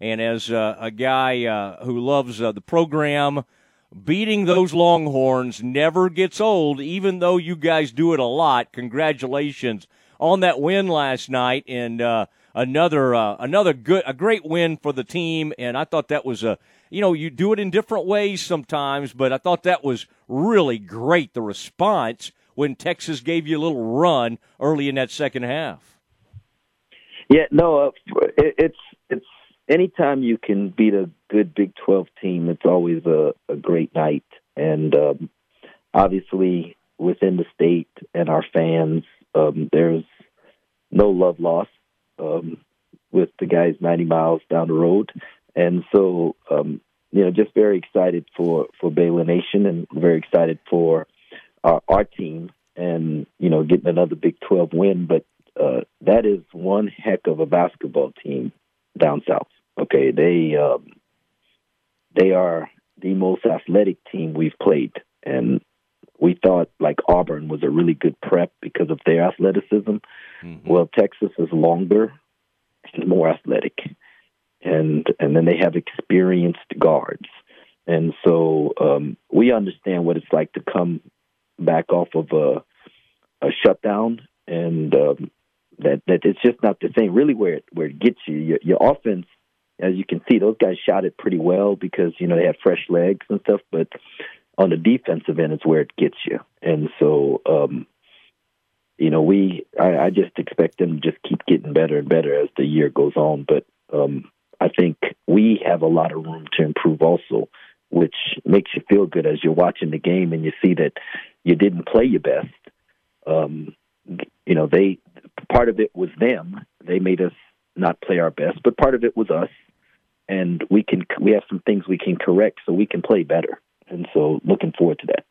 And as uh, a guy uh, who loves uh, the program, beating those Longhorns never gets old, even though you guys do it a lot. Congratulations on that win last night, and uh, another uh, another good a great win for the team. And I thought that was a you know you do it in different ways sometimes, but I thought that was really great. The response when Texas gave you a little run early in that second half. Yeah, no, uh, it, it's anytime you can beat a good Big Twelve team, it's always a, a great night, and um, obviously within the state and our fans, um, there's no love lost um, with the guys 90 miles down the road, and so um, you know, just very excited for for Baylor Nation, and very excited for our, our team, and you know, getting another Big 12 win, but uh, that is one heck of a basketball team down south. Okay, they um, they are the most athletic team we've played, and we thought like Auburn was a really good prep because of their athleticism. Mm-hmm. Well, Texas is longer and more athletic, and and then they have experienced guards, and so um, we understand what it's like to come back off of a a shutdown and um, that that it's just not the same. Really, where it where it gets you, your, your offense, as you can see, those guys shot it pretty well because you know they had fresh legs and stuff. But on the defensive end, it's where it gets you. And so, um, you know, we I, I just expect them to just keep getting better and better as the year goes on. But um, I think we have a lot of room to improve also, which makes you feel good as you're watching the game and you see that you didn't play your best. Um, you know, they part of it was them. They made us not play our best, but part of it was us. And we can we have some things we can correct so we can play better. And so, looking forward to that.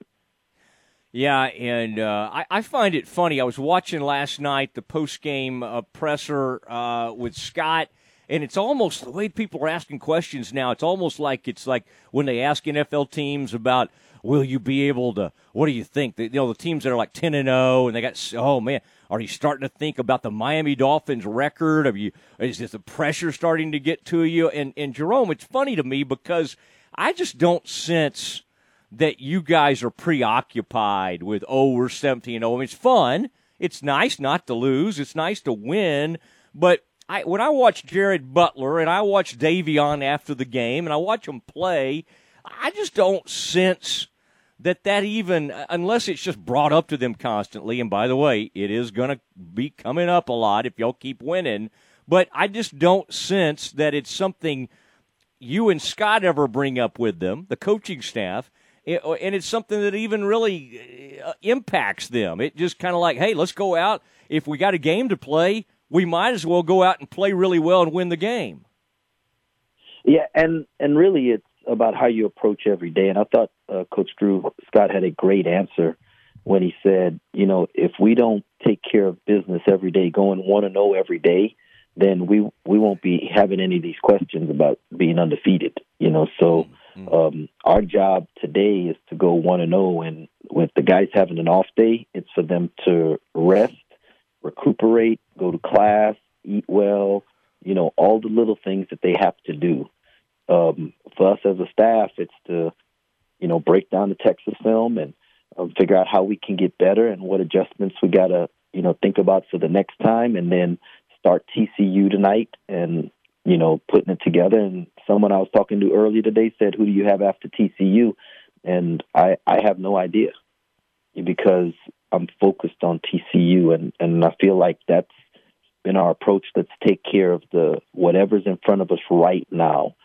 Yeah, and uh, I, I, find it funny. I was watching last night the post game uh, presser uh, with Scott, and it's almost the way people are asking questions now. It's almost like it's like when they ask NFL teams about will you be able to? What do you think? The, you know, the teams that are like ten and zero, oh, and they got oh man, are you starting to think about the Miami Dolphins record? Have you is this the pressure starting to get to you? And and Jerome, it's funny to me because I just don't sense that you guys are preoccupied with oh we're seventeen oh. I mean, it's fun. It's nice not to lose. It's nice to win, but I, when I watch Jared Butler and I watch Davion after the game and I watch them play, I just don't sense that that even unless it's just brought up to them constantly and by the way it is going to be coming up a lot if y'all keep winning but i just don't sense that it's something you and scott ever bring up with them the coaching staff and it's something that even really uh, impacts them. It just kind of like hey let's go out. If we got a game to play we might as well go out and play really well and win the game yeah and and really it's about how you approach every day. And I thought uh, Coach Drew Scott had a great answer when he said, you know, if we don't take care of business every day, going one to know every day, then we we won't be having any of these questions about being undefeated. You know, so mm-hmm. um, our job today is to go one and zero, and with the guys having an off day, it's for them to rest, recuperate, go to class, eat well. You know, all the little things that they have to do um, for us as a staff, it's to you know break down the Texas film and um, figure out how we can get better and what adjustments we got to you know think about for the next time, and then start TCU tonight and you know putting it together. And someone I was talking to earlier today said, "Who do you have after TCU?" And I I have no idea because I'm focused on TCU, and and I feel like that's been our approach. Let's take care of the whatever's in front of us right now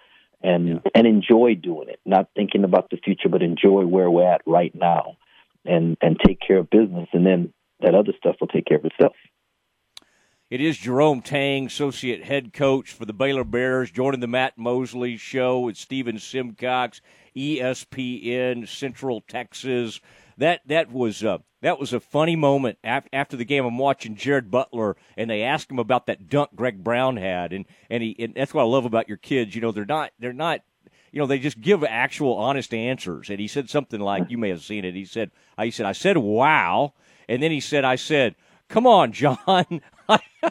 and yeah. and enjoy doing it, not thinking about the future, but enjoy where we're at right now, and and take care of business, and then that other stuff will take care of itself. It is Jerome Tang, associate head coach for the Baylor Bears, joining the Matt Mosley show with Stephen Simcox, ESPN Central Texas. That that was uh, that was a funny moment after the game. I'm watching Jared Butler, and they asked him about that dunk Greg Brown had, and and he and that's what I love about your kids. You know, they're not they're not you know, they just give actual honest answers. And he said something like, you may have seen it. He said, I said, I said, wow. And then he said, I said, come on, John.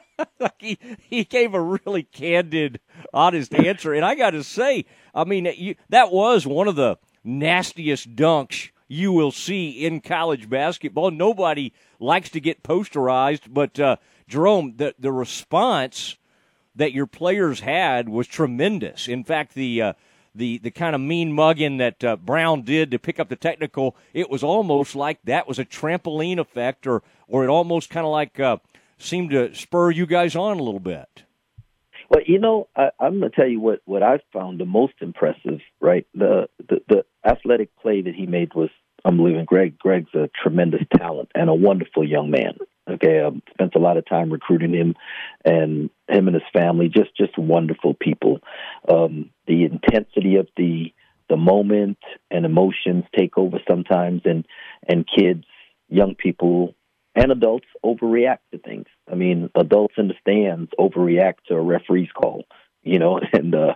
he he gave a really candid, honest answer, and I got to say, I mean, you, that was one of the nastiest dunks you will see in college basketball. Nobody likes to get posterized, but uh, Jerome, the the response that your players had was tremendous. In fact, the uh, the the kind of mean mugging that uh, Brown did to pick up the technical, it was almost like that was a trampoline effect, or or it almost kind of like uh, seemed to spur you guys on a little bit. Well, you know, I, I'm going to tell you what what I found the most impressive. Right, the, the the athletic play that he made was unbelievable. Greg Greg's a tremendous talent and a wonderful young man. Okay, I spent a lot of time recruiting him, and him and his family, just just wonderful people. Um, the intensity of the the moment and emotions take over sometimes, and and kids, young people, and adults overreact to things. I mean, adults in the stands overreact to a referee's call, you know, and uh,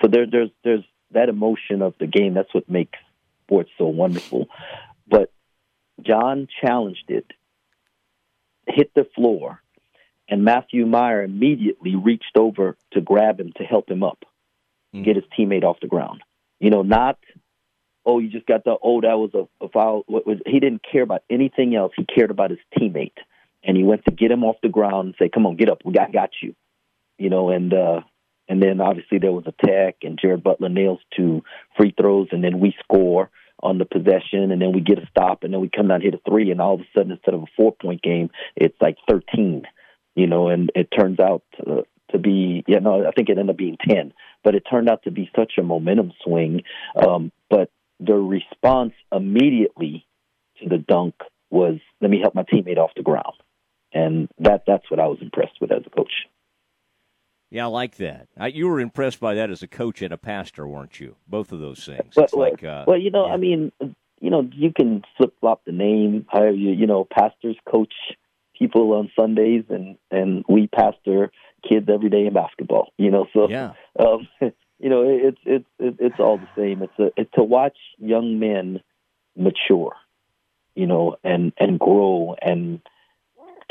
so there, there's there's that emotion of the game. That's what makes sports so wonderful. But John challenged it hit the floor, and Matthew Mayer immediately reached over to grab him to help him up, mm. get his teammate off the ground. You know, not oh you just got the oh that was a, a foul. What was he didn't care about anything else. He cared about his teammate, and he went to get him off the ground and say, "Come on, get up. We got got you." You know, and uh, and then obviously there was a tech, and Jared Butler nails two free throws, and then we score on the possession, and then we get a stop, and then we come down hit a three, and all of a sudden, instead of a four point game, it's like 13, you know, and it turns out to, to be, yeah, no, I think it ended up being 10, but it turned out to be such a momentum swing. Um, but the response immediately to the dunk was, let me help my teammate off the ground. And that that's what I was impressed with as a coach. Yeah, I like that. I, you were impressed by that as a coach and a pastor, weren't you? Both of those things. But, like, uh, well, you know, yeah. I mean, you know, you can flip flop the name. However, you you know, pastors coach people on Sundays, and and we pastor kids every day in basketball. You know, so yeah. Um, you know, it's it's it's all the same. It's a it's to watch young men mature, you know, and and grow and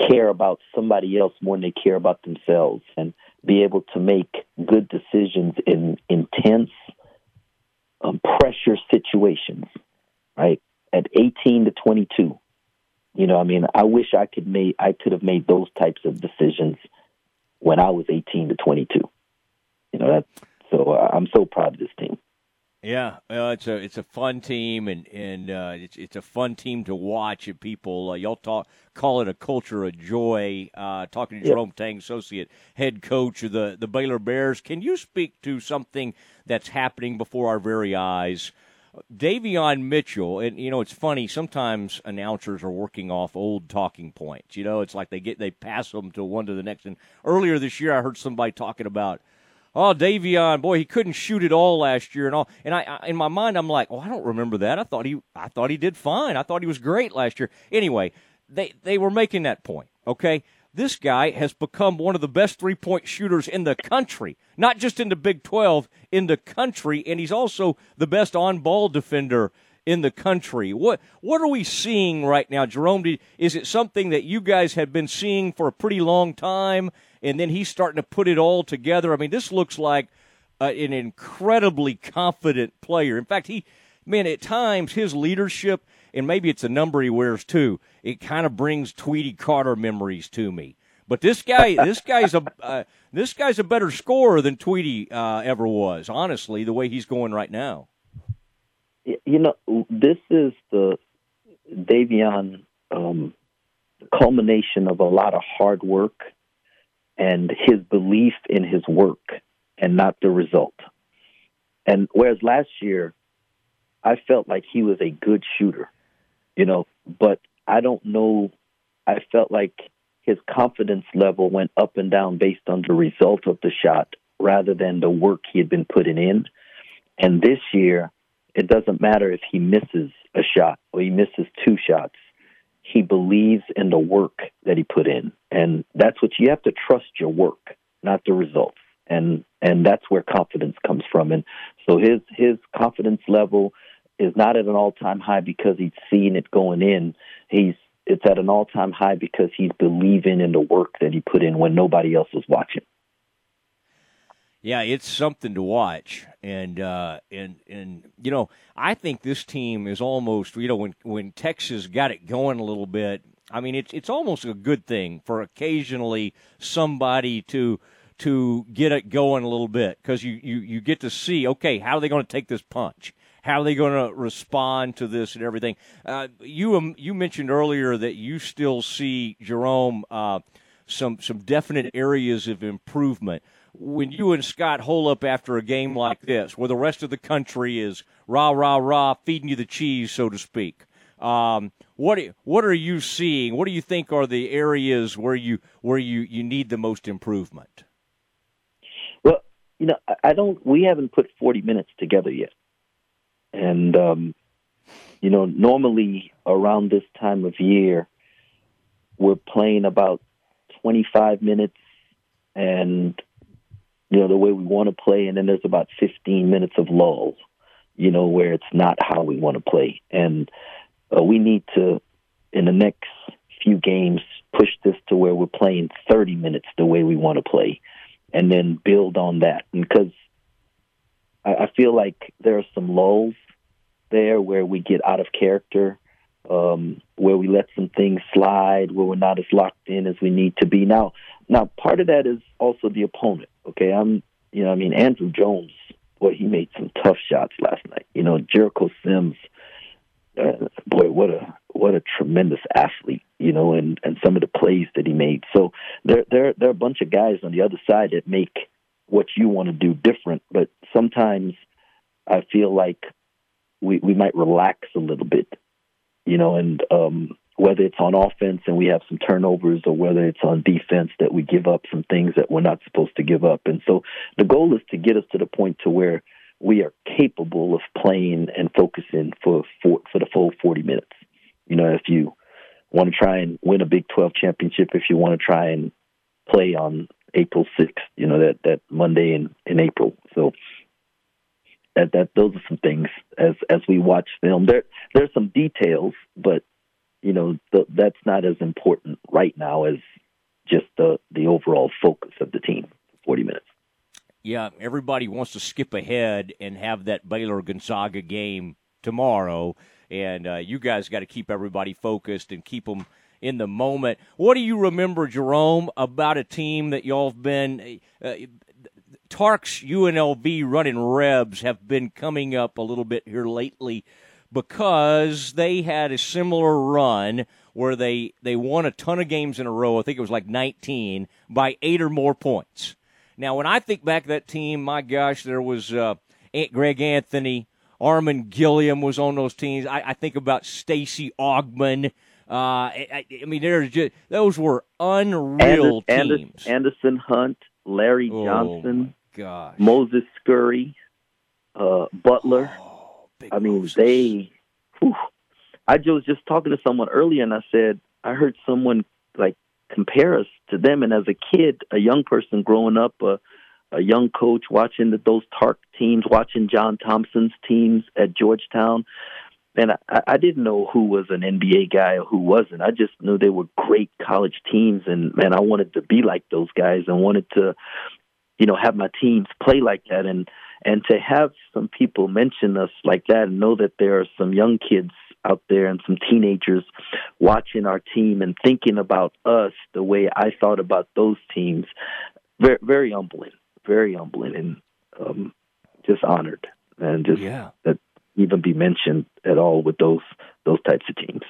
care about somebody else more than they care about themselves, and be able to make good decisions in intense um, pressure situations, right? At 18 to 22, you know, I mean, I wish I could make I could have made those types of decisions when I was 18 to 22. You know that. So uh, I'm so proud of this team. Yeah, well, it's a it's a fun team, and and uh, it's it's a fun team to watch. And people, uh, y'all talk call it a culture of joy. Uh, talking to Jerome Tang, associate head coach of the the Baylor Bears, can you speak to something that's happening before our very eyes? Davion Mitchell, and you know it's funny. Sometimes announcers are working off old talking points. You know, it's like they get they pass them to one to the next. And earlier this year, I heard somebody talking about oh, Davion, boy, he couldn't shoot it all last year and all. And I, I, in my mind, I'm like, oh, I don't remember that. I thought he, I thought he did fine. I thought he was great last year. Anyway, they, they were making that point. Okay. This guy has become one of the best three point shooters in the country, not just in the Big 12, in the country. And he's also the best on ball defender in the country. What what are we seeing right now, Jerome? Is it something that you guys have been seeing for a pretty long time? and then he's starting to put it all together. I mean, this looks like uh, an incredibly confident player. In fact, he, man, at times his leadership, and maybe it's a number he wears too, it kind of brings Tweety Carter memories to me. But this guy, this guy's a uh, this guy's a better scorer than Tweety uh, ever was. Honestly, the way he's going right now. You know, this is the Davion um, culmination of a lot of hard work and his belief in his work and not the result. And whereas last year, I felt like he was a good shooter, you know, but I don't know. I felt like his confidence level went up and down based on the result of the shot rather than the work he had been putting in. And this year, it doesn't matter if he misses a shot or he misses two shots he believes in the work that he put in, and that's what you have to trust your work, not the results, and and that's where confidence comes from. And so his his confidence level is not at an all time high because he's seen it going in. He's it's at an all time high because he's believing in the work that he put in when nobody else was watching. Yeah, it's something to watch, and uh, and and you know, I think this team is almost you know when when Texas got it going a little bit. I mean, it's it's almost a good thing for occasionally somebody to to get it going a little bit. Because you, you you get to see okay how are they going to take this punch? How are they going to respond to this and everything? Uh, you um, you mentioned earlier that you still see Jerome uh, some some definite areas of improvement when you and Scott hole up after a game like this, where the rest of the country is rah rah rah feeding you the cheese, so to speak. Um, what what are you seeing? What do you think are the areas where you where you, you need the most improvement? Well, you know, I don't. We haven't put forty minutes together yet, and um, you know, normally around this time of year, we're playing about twenty five minutes, and you know, the way we want to play, and then there's about 15 minutes of lull, you know, where it's not how we want to play. And uh, we need to, in the next few games, push this to where we're playing 30 minutes the way we want to play, and then build on that. Because I, I feel like there are some lulls there where we get out of character, um, where we let some things slide, where we're not as locked in as we need to be. Now, now part of that is also the opponent. Okay, I'm you know I mean Andrew Jones, boy he made some tough shots last night. You know Jericho Sims, uh, boy what a what a tremendous athlete. You know and and some of the plays that he made. So there there there are a bunch of guys on the other side that make what you want to do different. But sometimes I feel like we we might relax a little bit. You know and um whether it's on offense and we have some turnovers or whether it's on defense that we give up some things that we're not supposed to give up. And so the goal is to get us to the point to where we are capable of playing and focusing for for, for the full 40 minutes. You know, if you want to try and win a Big 12 championship, if you want to try and play on April 6th, you know, that, that Monday in, in April. So that, that those are some things as, as we watch film. There, there's some details, but you know, the, that's not as important right now as just the the overall focus of the team. Forty minutes. Yeah, everybody wants to skip ahead and have that Baylor Gonzaga game tomorrow, and uh, you guys got to keep everybody focused and keep them in the moment. What do you remember, Jerome, about a team that y'all have been? Uh, Tark's UNLV running Rebs have been coming up a little bit here lately because they had a similar run where they, they won a ton of games in a row. I think it was like 19 by eight or more points. Now, when I think back to that team, my gosh, there was uh, Greg Anthony, Armon Gilliam was on those teams. I, I think about Stacey Augmon. Uh, I, I, mean, there's just those were unreal Anderson, teams. Anderson Hunt, Larry oh, Johnson, gosh. Moses Scurry, uh, Butler. Oh. I mean, they. Whew. I was just talking to someone earlier, and I said I heard someone like compare us to them. And as a kid, a young person growing up, a, a young coach watching the, those Tark teams, watching John Thompson's teams at Georgetown, and I, I didn't know who was an NBA guy or who wasn't. I just knew they were great college teams, and man, I wanted to be like those guys and wanted to, you know, have my teams play like that. And and to have some people mention us like that and know that there are some young kids out there and some teenagers watching our team and thinking about us the way I thought about those teams, very, very humbling, very humbling, and um, just honored and just yeah. that even be mentioned at all with those those types of teams.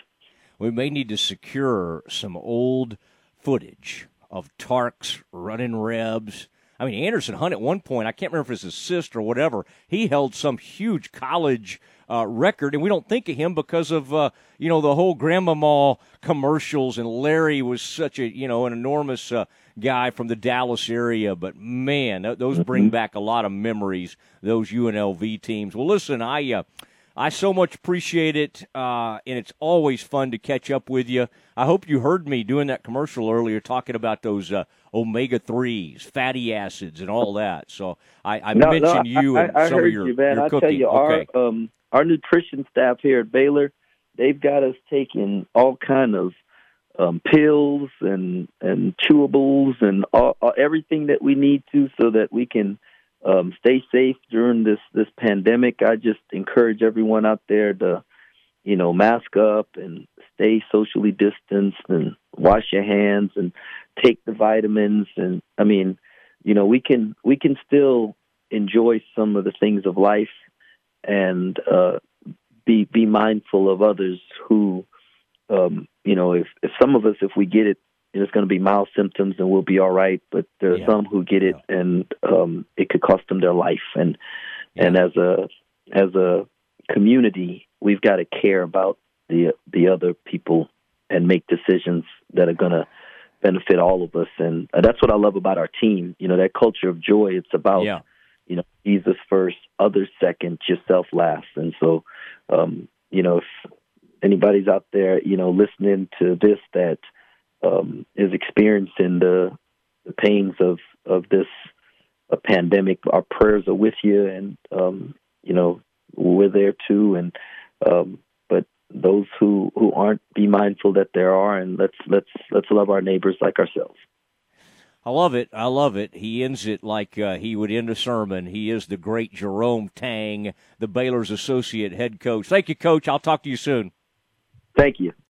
We may need to secure some old footage of Tarks running Rebs I mean, Anderson Hunt at one point, I can't remember if it's his assist or whatever, he held some huge college uh, record, and we don't think of him because of uh, you know the whole Grandmama commercials. And Larry was such a you know an enormous uh, guy from the Dallas area. But man, th- those bring mm-hmm. back a lot of memories. Those UNLV teams. Well, listen, I uh, I so much appreciate it, uh, and it's always fun to catch up with you. I hope you heard me doing that commercial earlier, talking about those uh, omega threes, fatty acids, and all that. So I, I no, mentioned no, you I, and I, some heard of your, you, man. your I cooking. tell you, okay. our um, our nutrition staff here at Baylor, they've got us taking all kind of um, pills and and chewables and all, all, everything that we need to so that we can um, stay safe during this this pandemic. I just encourage everyone out there to you know mask up and stay socially distanced and wash your hands and take the vitamins and I mean you know we can we can still enjoy some of the things of life and uh, be be mindful of others who um, you know, if, if some of us, if we get it, it's going to be mild symptoms and we'll be all right. But there are yeah. some who get it yeah. and um, it could cost them their life. And yeah. and as a as a community, we've got to care about the the other people and make decisions that are going to benefit all of us. And uh, that's what I love about our team. You know, that culture of joy. It's about you know Jesus first, others second, yourself last. And so, um, you know, if anybody's out there, you know, listening to this that um, is experiencing the, the pains of of this a pandemic, our prayers are with you, and um, you know we're there too. And um, those who who aren't, be mindful that there are, and let's let's let's love our neighbors like ourselves. I love it. I love it. He ends it like uh, he would end a sermon. He is the great Jerome Tang, the Baylor's associate head coach. Thank you, Coach. I'll talk to you soon. Thank you.